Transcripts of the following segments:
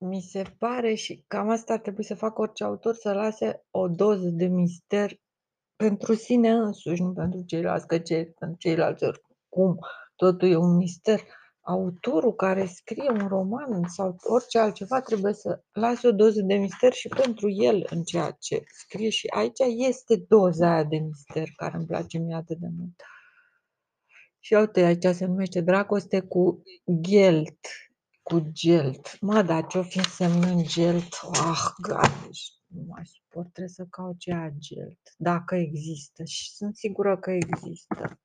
Mi se pare și cam asta ar trebui să facă orice autor, să lase o doză de mister pentru sine însuși, nu pentru ceilalți, că ce pentru ceilalți oricum totul e un mister. Autorul care scrie un roman sau orice altceva trebuie să lase o doză de mister și pentru el în ceea ce scrie și aici este doza aia de mister care îmi place mie atât de mult. Și uite, aici se numește dragoste cu ghelt, cu gelt. Mă, dar ce-o fi însemnând gelt? Ah, gata, deci nu mai suport, trebuie să caut ce a gelt, dacă există și sunt sigură că există.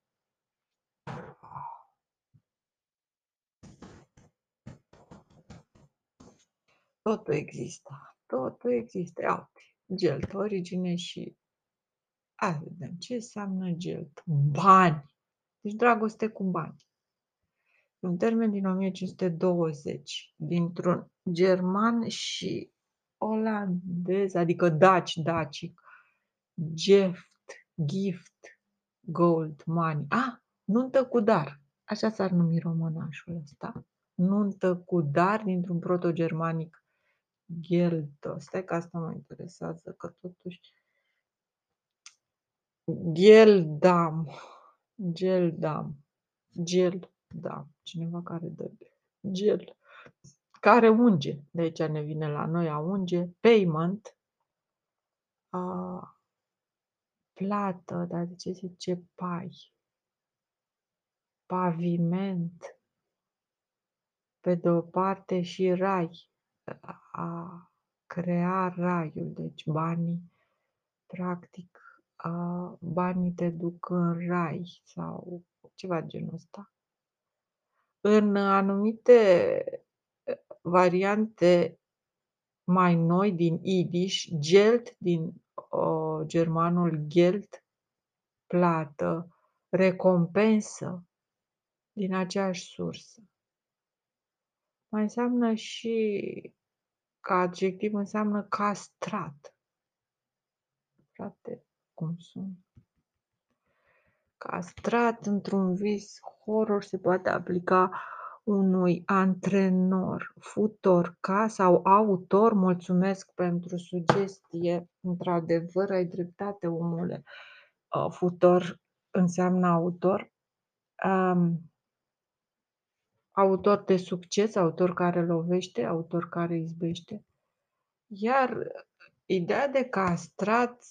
Totul există, totul există. Ia uite, gelt, origine și... Hai vedem, ce înseamnă gelt? Bani. Deci dragoste cu bani. Un termen din 1520, dintr-un german și olandez, adică daci, dacic, gift, gift, gold, money. Ah, nuntă cu dar. Așa s-ar numi românașul ăsta. Nuntă cu dar dintr-un proto-germanic Gheldo. Stai că asta mă interesează, că totuși... Geldam. Geldam. Gel, da, cineva care dă gel, care unge. De aici ne vine la noi a unge. Payment, a, plată, dar de ce zice pai? Paviment, pe de o parte și rai, a crea raiul, deci banii, practic, a, banii te duc în rai sau ceva genul ăsta. În anumite variante mai noi din Yiddish, Geld din uh, germanul Geld, plată, recompensă, din aceeași sursă. Mai înseamnă și, ca adjectiv, înseamnă castrat. Frate, cum sunt? Castrat într-un vis horror se poate aplica unui antrenor, futor ca sau autor. Mulțumesc pentru sugestie. Într-adevăr, ai dreptate, omule. Futor înseamnă autor. Um, autor de succes, autor care lovește, autor care izbește. Iar ideea de castrat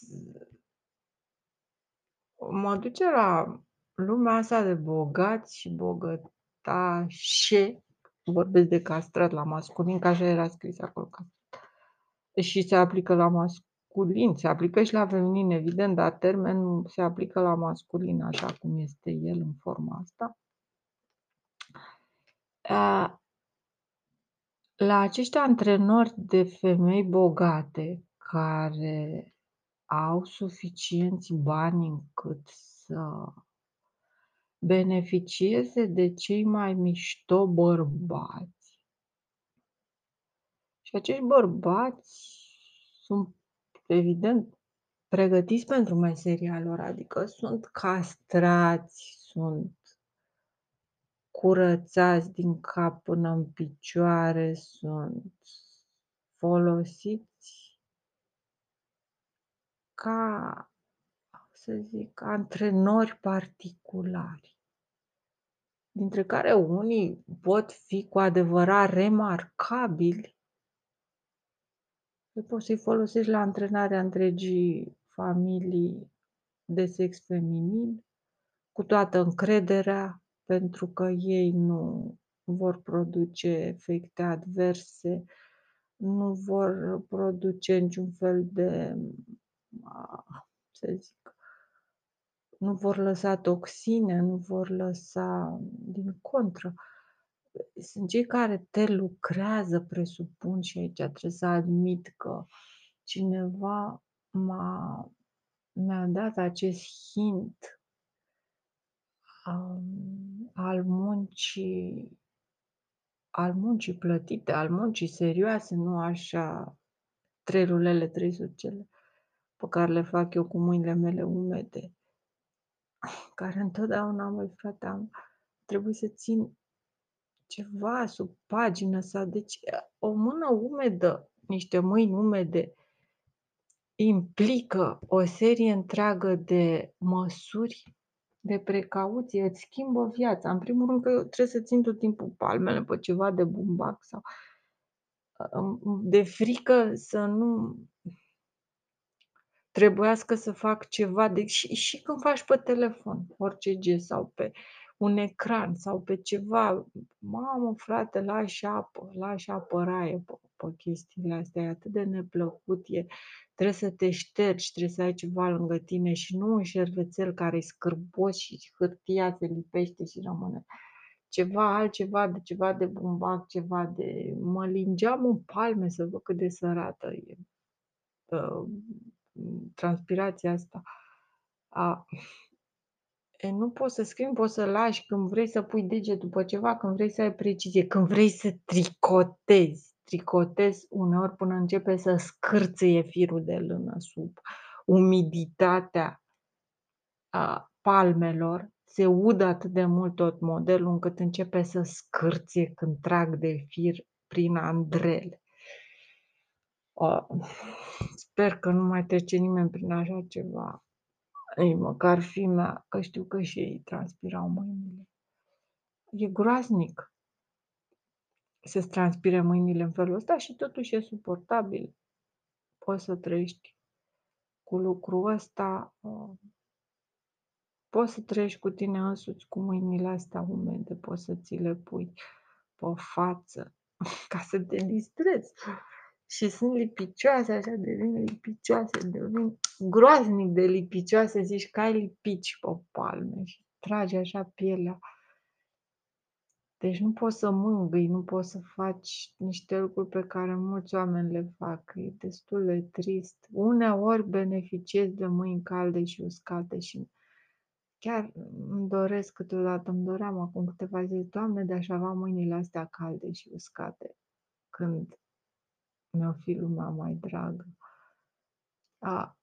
mă duce la lumea asta de bogați și bogătașe. Vorbesc de castrat la masculin, că așa era scris acolo. Și se aplică la masculin, se aplică și la feminin, evident, dar termenul se aplică la masculin, așa cum este el în forma asta. La acești antrenori de femei bogate care au suficienți bani încât să beneficieze de cei mai mișto bărbați. Și acești bărbați sunt, evident, pregătiți pentru meseria lor, adică sunt castrați, sunt curățați din cap până în picioare, sunt folosiți ca, să zic, antrenori particulari, dintre care unii pot fi cu adevărat remarcabili, păi poți să-i folosești la antrenarea întregii familii de sex feminin, cu toată încrederea, pentru că ei nu vor produce efecte adverse, nu vor produce niciun fel de, să zic, nu vor lăsa toxine, nu vor lăsa, din contră, sunt cei care te lucrează, presupun, și aici trebuie să admit că cineva m-a, mi-a dat acest hint um, al muncii al muncii plătite, al muncii serioase, nu așa trei rulele, trei sucele pe care le fac eu cu mâinile mele umede, care întotdeauna, măi frate, am trebuit să țin ceva sub pagină sau deci o mână umedă, niște mâini umede implică o serie întreagă de măsuri de precauție, îți schimbă viața. În primul rând că trebuie să țin tot timpul palmele pe ceva de bumbac sau de frică să nu trebuiască să fac ceva de și și când faci pe telefon, orice gest sau pe un ecran sau pe ceva, mamă frate, lași apă, lași apă raie pe pe chestiile astea, e atât de neplăcut, e trebuie să te ștergi, trebuie să ai ceva lângă tine și nu un șervețel care e scârbos și hârtia se lipește și rămâne. Ceva altceva, de ceva de bumbac, ceva de mă lingeam în palme să văd cât de sărată e, ă, transpirația asta. A E, nu poți să scrii, nu poți să lași când vrei să pui degetul pe ceva, când vrei să ai precizie, când vrei să tricotezi. Tricotezi uneori până începe să scârțâie firul de lână sub umiditatea a palmelor. Se udă atât de mult tot modelul încât începe să scârție când trag de fir prin andrele. O, sper că nu mai trece nimeni prin așa ceva. Ei, măcar fimea, că știu că și ei transpirau mâinile. E groaznic să-ți transpire mâinile în felul ăsta și totuși e suportabil. Poți să trăiești cu lucrul ăsta, uh, poți să trăiești cu tine însuți cu mâinile astea umede, poți să ți le pui pe față ca să te distrezi și sunt lipicioase, așa, devin lipicioase, devin groaznic de lipicioase, zici că ai lipici pe palme și tragi așa pielea. Deci nu poți să mângâi, nu poți să faci niște lucruri pe care mulți oameni le fac. E destul de trist. Uneori beneficiez de mâini calde și uscate și chiar îmi doresc câteodată, îmi doream acum câteva zile, Doamne, de aș avea mâinile astea calde și uscate când mi-o fi lumea mai dragă. A,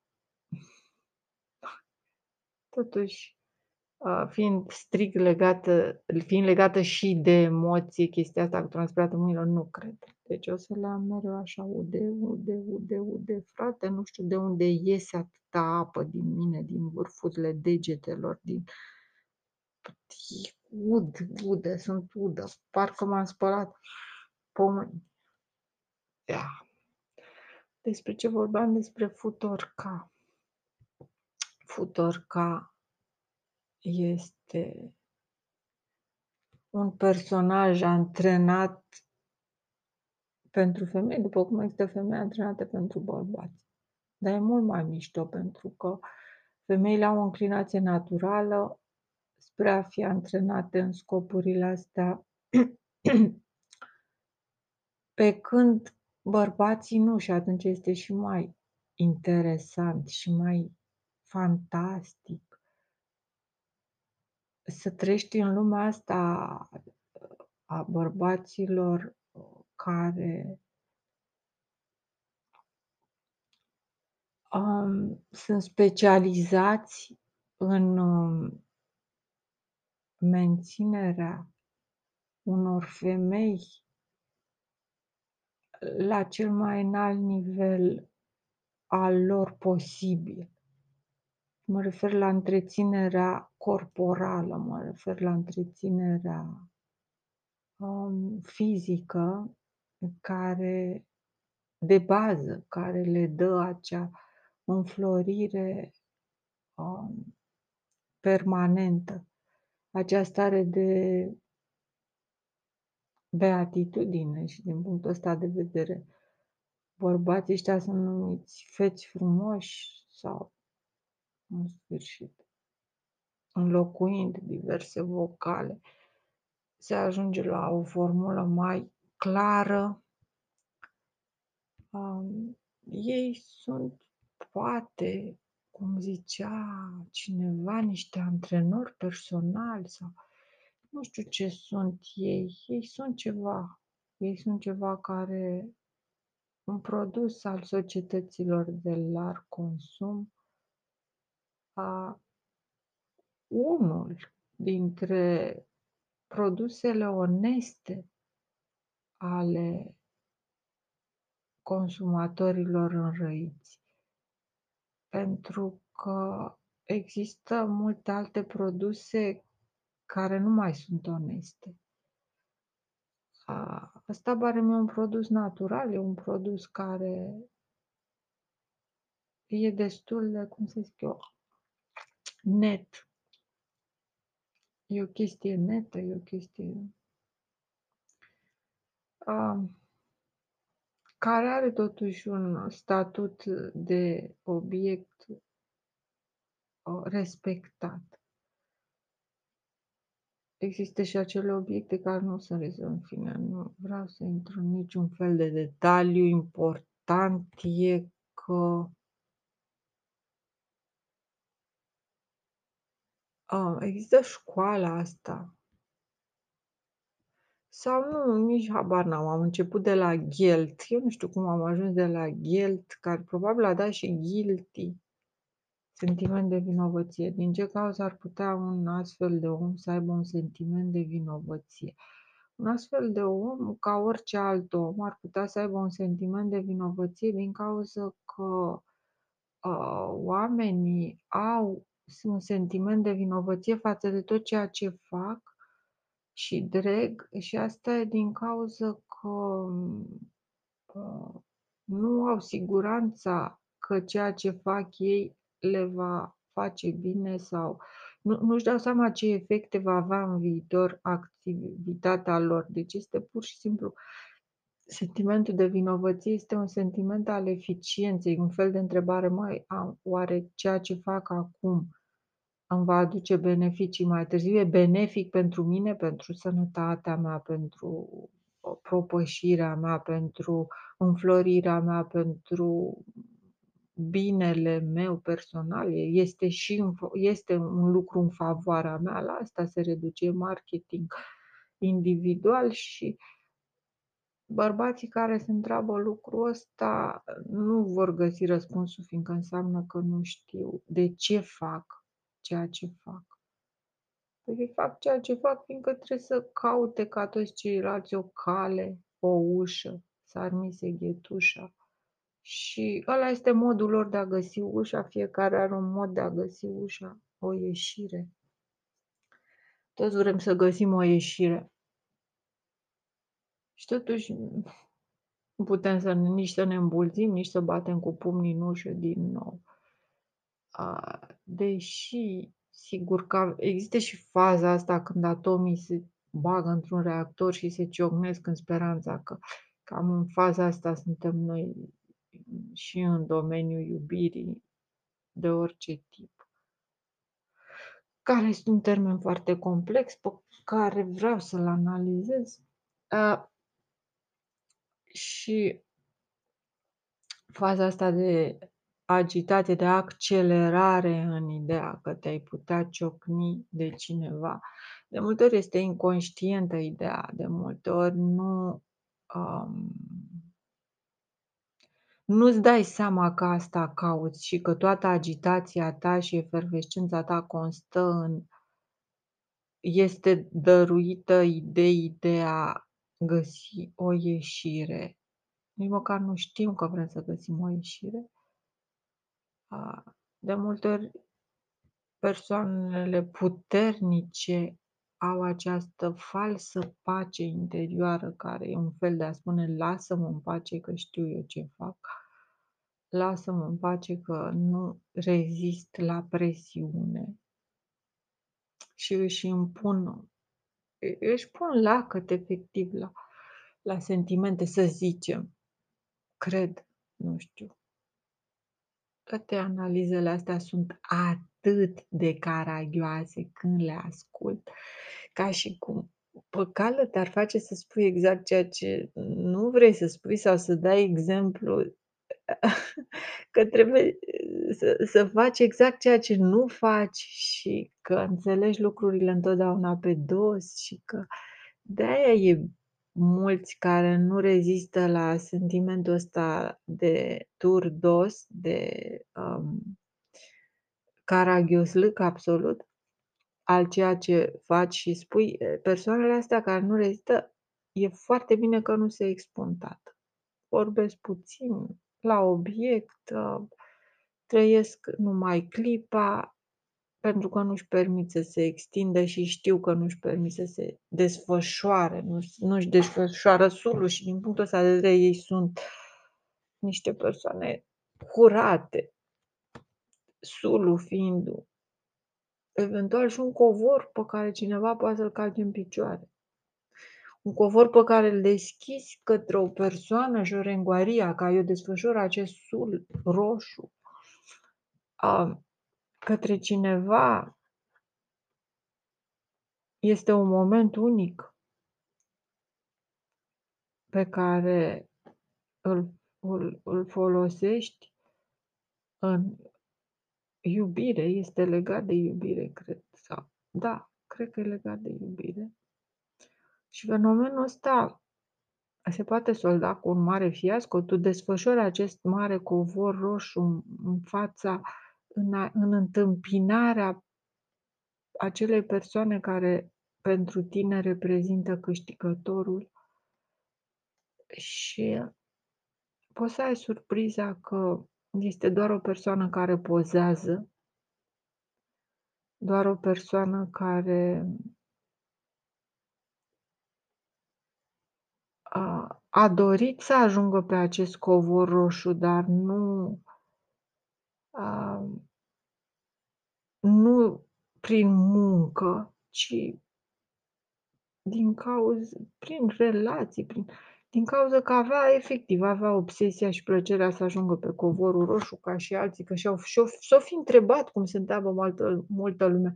totuși, a, fiind strict legată, fiind legată și de emoție, chestia asta cu transpiratul mâinilor, nu cred. Deci o să le am mereu așa, ude, ude, ude, ude, frate, nu știu de unde iese atâta apă din mine, din vârfurile degetelor, din ud, ude, sunt udă, parcă m-am spălat pe mâini. Ia. Despre ce vorbeam? Despre Futorca. Futorca este un personaj antrenat pentru femei, după cum există femei antrenate pentru bărbați. Dar e mult mai mișto pentru că femeile au o înclinație naturală spre a fi antrenate în scopurile astea, pe când bărbații nu și atunci este și mai interesant și mai fantastic să trăiești în lumea asta a bărbaților care um, sunt specializați în um, menținerea unor femei la cel mai înalt nivel al lor posibil. Mă refer la întreținerea corporală, mă refer la întreținerea um, fizică care de bază, care le dă acea înflorire um, permanentă, acea stare de beatitudine și din punctul ăsta de vedere bărbații ăștia sunt numiți feți frumoși sau în sfârșit înlocuind diverse vocale se ajunge la o formulă mai clară. Um, ei sunt poate, cum zicea cineva, niște antrenori personali sau nu știu ce sunt ei. Ei sunt ceva. Ei sunt ceva care un produs al societăților de larg consum, a unul dintre produsele oneste ale consumatorilor înrăiți. Pentru că există multe alte produse care nu mai sunt oneste. A, ăsta barem e un produs natural, e un produs care e destul de, cum să zic eu, net. E o chestie netă, e o chestie a, care are totuși un statut de obiect respectat. Există și acele obiecte care nu sunt rezolvate. În fine, nu vreau să intru în niciun fel de detaliu. Important e că a, există școala asta. Sau nu, nici habar n-am. Am început de la Gelt. Eu nu știu cum am ajuns de la Gelt, care probabil a dat și Guilty. Sentiment de vinovăție. Din ce cauză ar putea un astfel de om să aibă un sentiment de vinovăție? Un astfel de om, ca orice alt om, ar putea să aibă un sentiment de vinovăție din cauza că uh, oamenii au un sentiment de vinovăție față de tot ceea ce fac și dreg și asta e din cauza că uh, nu au siguranța că ceea ce fac ei le va face bine sau nu, nu-și dau seama ce efecte va avea în viitor activitatea lor. Deci este pur și simplu sentimentul de vinovăție este un sentiment al eficienței, un fel de întrebare, mai oare ceea ce fac acum îmi va aduce beneficii mai târziu? E benefic pentru mine, pentru sănătatea mea, pentru propășirea mea, pentru înflorirea mea, pentru binele meu personal, este și un, este un lucru în favoarea mea, la asta se reduce marketing individual și bărbații care se întreabă lucrul ăsta nu vor găsi răspunsul, fiindcă înseamnă că nu știu de ce fac ceea ce fac. Păi fac ceea ce fac fiindcă trebuie să caute ca toți ceilalți o cale, o ușă, să armise ghetușa și ăla este modul lor de a găsi ușa, fiecare are un mod de a găsi ușa, o ieșire. Toți vrem să găsim o ieșire. Și totuși nu putem să nici să ne îmbulzim, nici să batem cu pumnii în ușă din nou. Deși, sigur că există și faza asta când atomii se bagă într-un reactor și se ciocnesc în speranța că cam în faza asta suntem noi și în domeniul iubirii de orice tip. Care este un termen foarte complex pe care vreau să-l analizez. Uh, și faza asta de agitație, de accelerare în ideea că te-ai putea ciocni de cineva. De multe ori este inconștientă ideea, de multe ori nu um, nu-ți dai seama că asta cauți și că toată agitația ta și efervescența ta constă în este dăruită ideii de a găsi o ieșire. Nici măcar nu știm că vrem să găsim o ieșire. De multe ori persoanele puternice au această falsă pace interioară care e un fel de a spune lasă-mă în pace că știu eu ce fac, lasă-mă în pace că nu rezist la presiune. Și își impun, își pun lacăt efectiv la, la sentimente, să zicem, cred, nu știu. Toate analizele astea sunt atât de caragioase când le ascult, ca și cum păcală te-ar face să spui exact ceea ce nu vrei să spui sau să dai exemplu că trebuie să, să faci exact ceea ce nu faci și că înțelegi lucrurile întotdeauna pe dos și că de-aia e mulți care nu rezistă la sentimentul ăsta de turdos, de um, caragioslâc absolut, al ceea ce faci și spui, persoanele astea care nu rezistă, e foarte bine că nu se expun tată. Vorbesc puțin, la obiect, ă, trăiesc numai clipa, pentru că nu-și permit să se extindă și știu că nu-și permit să se desfășoare, nu-și desfășoară sulul și din punctul ăsta de vedere ei sunt niște persoane curate, sulul fiind eventual și un covor pe care cineva poate să-l calce în picioare. Un covor pe care îl deschizi către o persoană, jorengoaria, ca eu desfășor acest sul roșu, a, către cineva, este un moment unic pe care îl, îl, îl folosești în iubire, este legat de iubire, cred. Sau, da, cred că e legat de iubire. Și fenomenul ăsta se poate solda cu un mare fiasco. Tu desfășori acest mare covor roșu în fața, în, a, în întâmpinarea acelei persoane care pentru tine reprezintă câștigătorul și poți să ai surpriza că este doar o persoană care pozează, doar o persoană care a, a dorit să ajungă pe acest covor roșu, dar nu a, nu prin muncă, ci din cauza, prin relații, prin, din cauza că avea efectiv, avea obsesia și plăcerea să ajungă pe covorul roșu ca și alții, că și-au, și-o fi întrebat cum se întreabă multă, multă lume.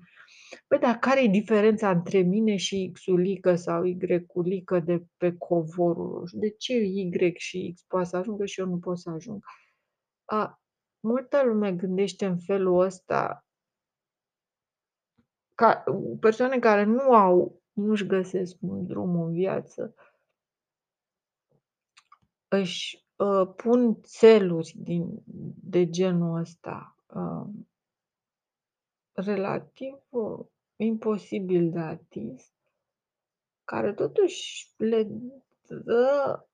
Păi dar care e diferența între mine și X-ulică sau Y-ulică de pe covorul roșu? De ce Y și X poate să ajungă și eu nu pot să ajung? A, multă lume gândește în felul ăsta ca persoane care nu au, nu-și găsesc un drum în viață, își uh, pun țeluri din, de genul ăsta uh, relativ uh, imposibil de atins, care totuși le dă,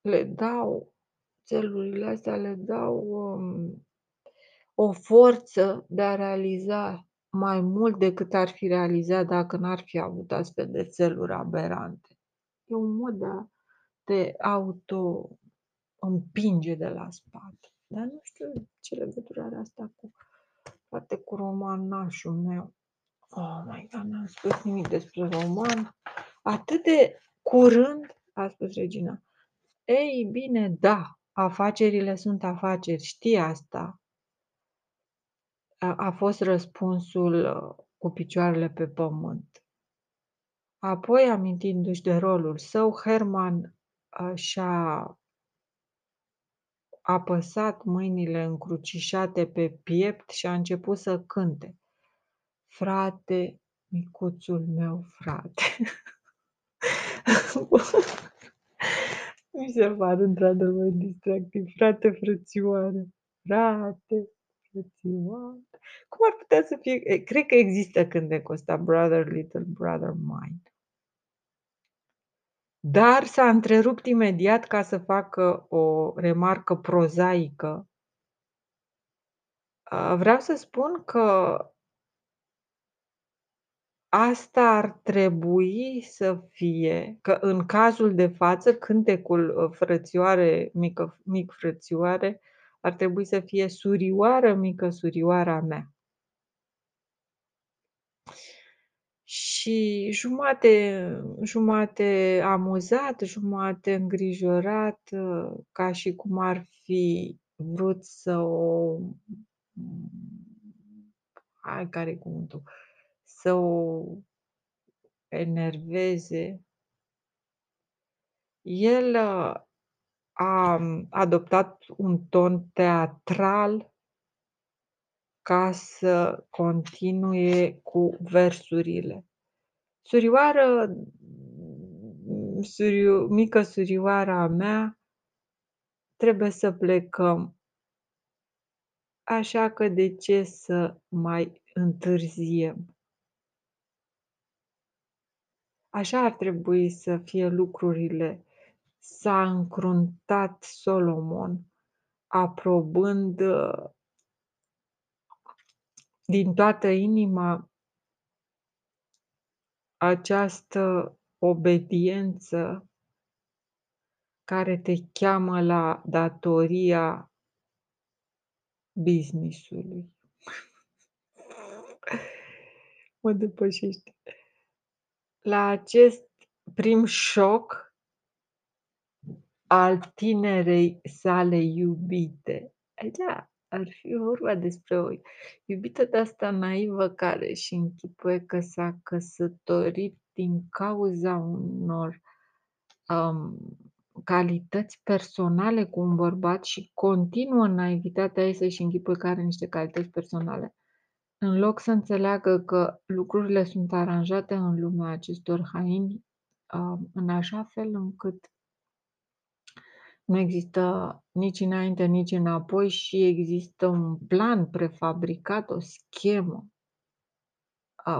le dau, țelurile astea le dau um, o forță de a realiza mai mult decât ar fi realizat dacă n-ar fi avut astfel de țeluri aberante. E un mod de a te auto-împinge de la spate. Dar nu știu ce legătură are asta cu, poate cu romanașul meu. Oh my God, n-am spus nimic despre roman. Atât de curând, a spus Regina. Ei bine, da, afacerile sunt afaceri, știi asta. A, a fost răspunsul uh, cu picioarele pe pământ. Apoi, amintindu-și de rolul său, Herman și-a apăsat mâinile încrucișate pe piept și a început să cânte. Frate, micuțul meu frate. Mi se pare într-adevăr distractiv. Frate, frățioare. Frate, frățioare. Cum ar putea să fie? Cred că există cântecul ăsta, Brother, Little Brother Mine. Dar s-a întrerupt imediat ca să facă o remarcă prozaică. Vreau să spun că asta ar trebui să fie, că în cazul de față cântecul ă, frățioare, mică, mic frățioare, ar trebui să fie surioară mică surioara mea. Și jumate jumate amuzat, jumate îngrijorat, ca și cum ar fi vrut să o hai, care-i cuvântul? Să o enerveze. El a adoptat un ton teatral ca să continue cu versurile. Surioară, suriu, mică surioara mea, trebuie să plecăm. Așa că de ce să mai întârziem. Așa ar trebui să fie lucrurile. S-a încruntat Solomon aprobând din toată inima această obediență care te cheamă la datoria business-ului. Mă depășește. La acest prim șoc al tinerei sale iubite. Aici ar fi vorba despre o iubită de asta naivă care și închipuie că s-a căsătorit din cauza unor um, calități personale cu un bărbat și continuă naivitatea ei să-și închipuie că are niște calități personale. În loc să înțeleagă că lucrurile sunt aranjate în lumea acestor haini, um, în așa fel încât nu există nici înainte, nici înapoi și există un plan prefabricat, o schemă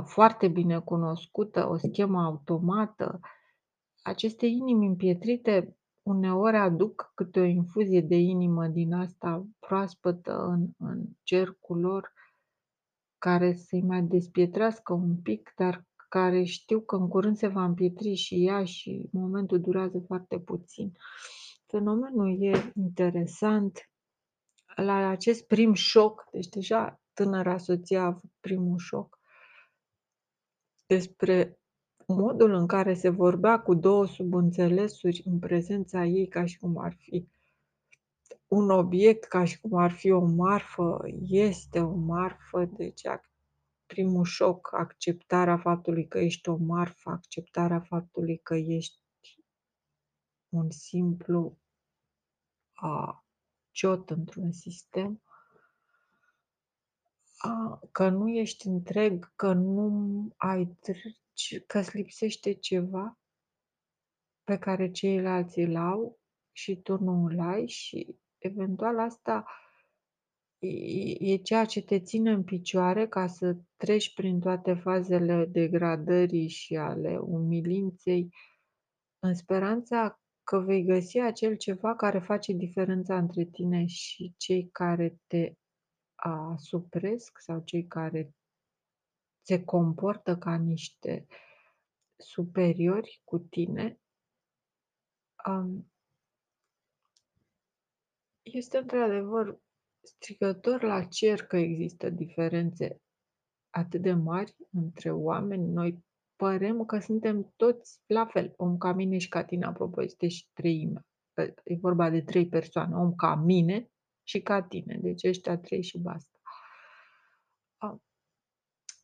foarte bine cunoscută, o schemă automată. Aceste inimi împietrite uneori aduc câte o infuzie de inimă din asta proaspătă în, în cercul lor, care să-i mai despietrească un pic, dar care știu că în curând se va împietri și ea și momentul durează foarte puțin. Fenomenul e interesant. La acest prim șoc, deci deja tânăra soție a avut primul șoc, despre modul în care se vorbea cu două subînțelesuri în prezența ei ca și cum ar fi un obiect, ca și cum ar fi o marfă, este o marfă, deci primul șoc, acceptarea faptului că ești o marfă, acceptarea faptului că ești un simplu a, ciot într-un sistem, a, că nu ești întreg, că nu ai că îți lipsește ceva pe care ceilalți îl au și tu nu îl ai și eventual asta e, e ceea ce te ține în picioare ca să treci prin toate fazele degradării și ale umilinței. În speranța că vei găsi acel ceva care face diferența între tine și cei care te asupresc sau cei care se comportă ca niște superiori cu tine, este într-adevăr strigător la cer că există diferențe atât de mari între oameni. Noi părem că suntem toți la fel, om ca mine și ca tine, apropo, este și treime. E vorba de trei persoane, om ca mine și ca tine, deci ăștia trei și basta.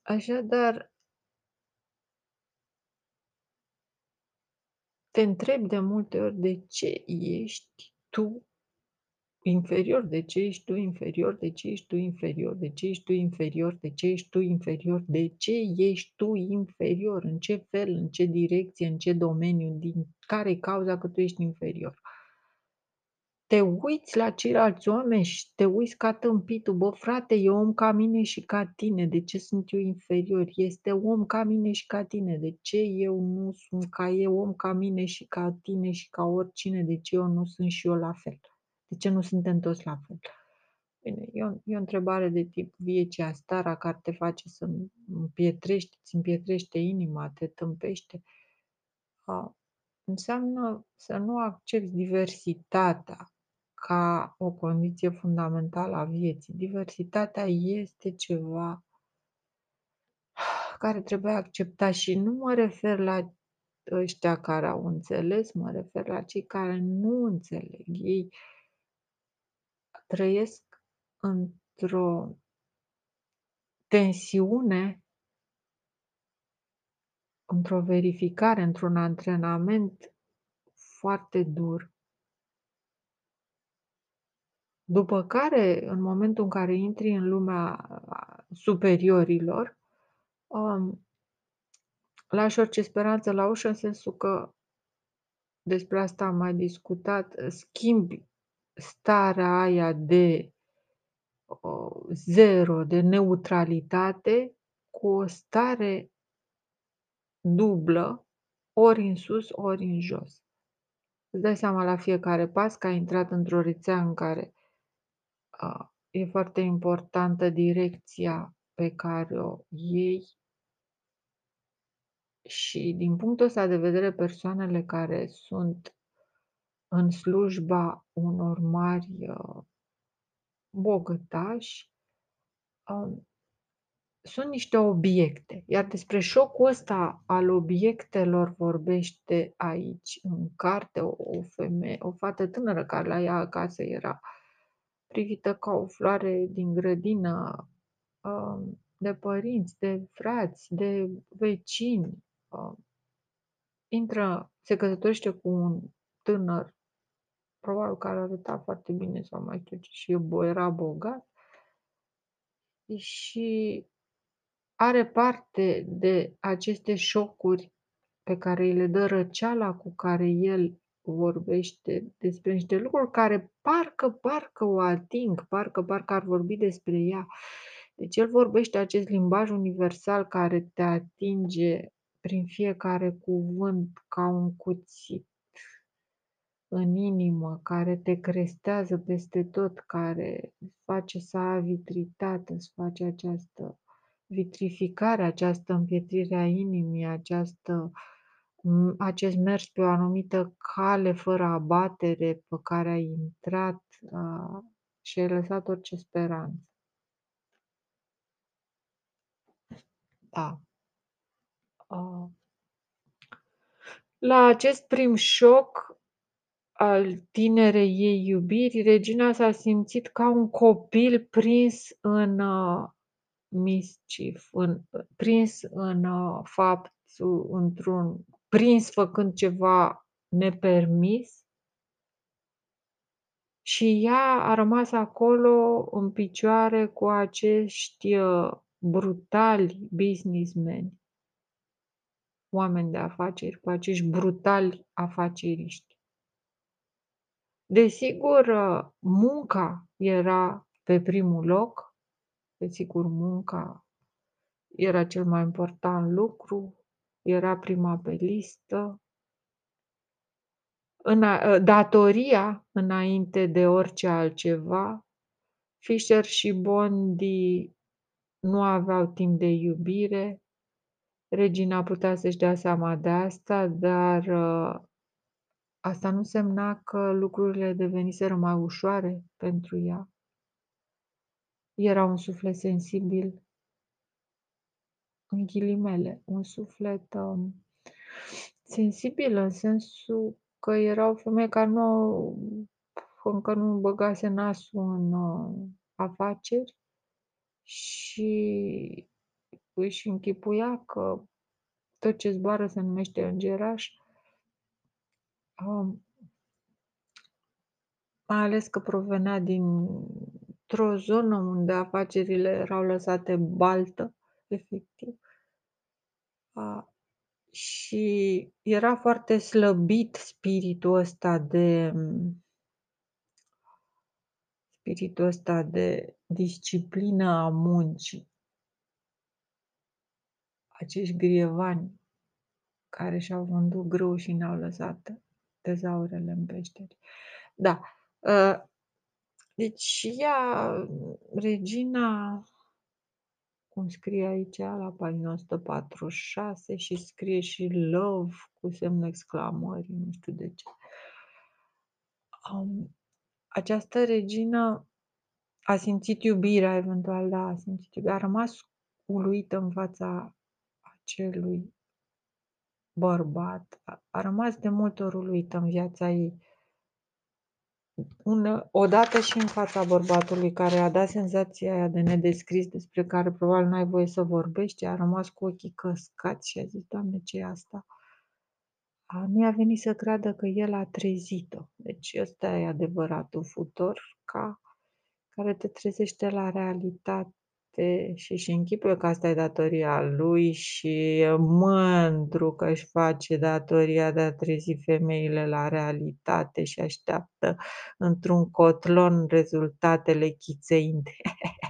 Așadar, te întreb de multe ori de ce ești tu inferior, de ce ești tu inferior, de ce ești tu inferior, de ce ești tu inferior, de ce ești tu inferior, de ce ești tu inferior, în ce fel, în ce direcție, în ce domeniu, din care e cauza că tu ești inferior. Te uiți la ceilalți oameni și te uiți ca tâmpitul, bă frate, e om ca mine și ca tine, de ce sunt eu inferior? Este om ca mine și ca tine, de ce eu nu sunt ca eu, om ca mine și ca tine și ca oricine, de ce eu nu sunt și eu la fel? De ce nu suntem toți la fel? Bine, e o, e o întrebare de tip viecea stara care te face să împietrești, îți împietrește inima, te tâmpește. A, înseamnă să nu accepti diversitatea ca o condiție fundamentală a vieții. Diversitatea este ceva care trebuie acceptat și nu mă refer la ăștia care au înțeles, mă refer la cei care nu înțeleg. Ei trăiesc într-o tensiune, într-o verificare, într-un antrenament foarte dur. După care, în momentul în care intri în lumea superiorilor, um, lași orice speranță la ușă în sensul că despre asta am mai discutat, schimbi starea aia de uh, zero, de neutralitate, cu o stare dublă, ori în sus, ori în jos. Îți dai seama la fiecare pas că ai intrat într-o rețea în care uh, e foarte importantă direcția pe care o iei și din punctul ăsta de vedere persoanele care sunt în slujba unor mari uh, bogătași um, sunt niște obiecte. Iar despre șocul ăsta al obiectelor vorbește aici, în carte, o, o femeie, o fată tânără care la ea acasă era privită ca o floare din grădină, um, de părinți, de frați, de vecini. Um, intră, se căsătorește cu un tânăr, probabil care arăta foarte bine sau mai știu ce, și era bogat. Și are parte de aceste șocuri pe care îi le dă răceala cu care el vorbește despre niște lucruri care parcă, parcă o ating, parcă, parcă ar vorbi despre ea. Deci el vorbește acest limbaj universal care te atinge prin fiecare cuvânt ca un cuțit în inimă, care te crestează peste tot, care face să ai vitritate, să face această vitrificare, această împietrire a inimii, această, acest mers pe o anumită cale fără abatere pe care ai intrat a, și ai lăsat orice speranță. Da. A, la acest prim șoc al tinerei ei iubiri, regina s-a simțit ca un copil prins în uh, mischief, în, prins în uh, faptul, într-un, prins făcând ceva nepermis și ea a rămas acolo în picioare cu acești uh, brutali businessmen, oameni de afaceri, cu acești brutali afaceriști. Desigur, uh, munca era pe primul loc, Desigur, munca era cel mai important lucru, era prima pe listă. Ă, datoria înainte de orice altceva. Fisher și Bondi nu aveau timp de iubire. Regina putea să-și dea seama de asta, dar ă, asta nu semna că lucrurile deveniseră mai ușoare pentru ea. Era un suflet sensibil, în ghilimele, un suflet um, sensibil în sensul că era o femeie care nu încă nu băgase nasul în uh, afaceri și își închipuia că tot ce zboară se numește îngeraș. Um, mai ales că provenea din într-o zonă unde afacerile erau lăsate baltă, efectiv. A, și era foarte slăbit spiritul ăsta de spiritul ăsta de disciplină a muncii. Acești grievani care și-au vândut grâu și ne-au lăsat tezaurele în peșteri. Da, ă, deci ea, regina, cum scrie aici la pagina 146 și scrie și love cu semnul exclamării, nu știu de ce. Um, această regină a simțit iubirea, eventual, da, a simțit iubirea, a rămas uluită în fața acelui bărbat, a, a rămas de multe ori uluită în viața ei un, odată și în fața bărbatului care a dat senzația aia de nedescris despre care probabil n-ai voie să vorbești, a rămas cu ochii căscați și a zis, Doamne, ce e asta? A, nu i-a venit să creadă că el a trezit-o. Deci ăsta e adevăratul futor ca, care te trezește la realitate, Te și își închipuie că asta e datoria lui și e mândru că își face datoria de a trezi femeile la realitate și așteaptă într-un cotlon rezultatele chițăind.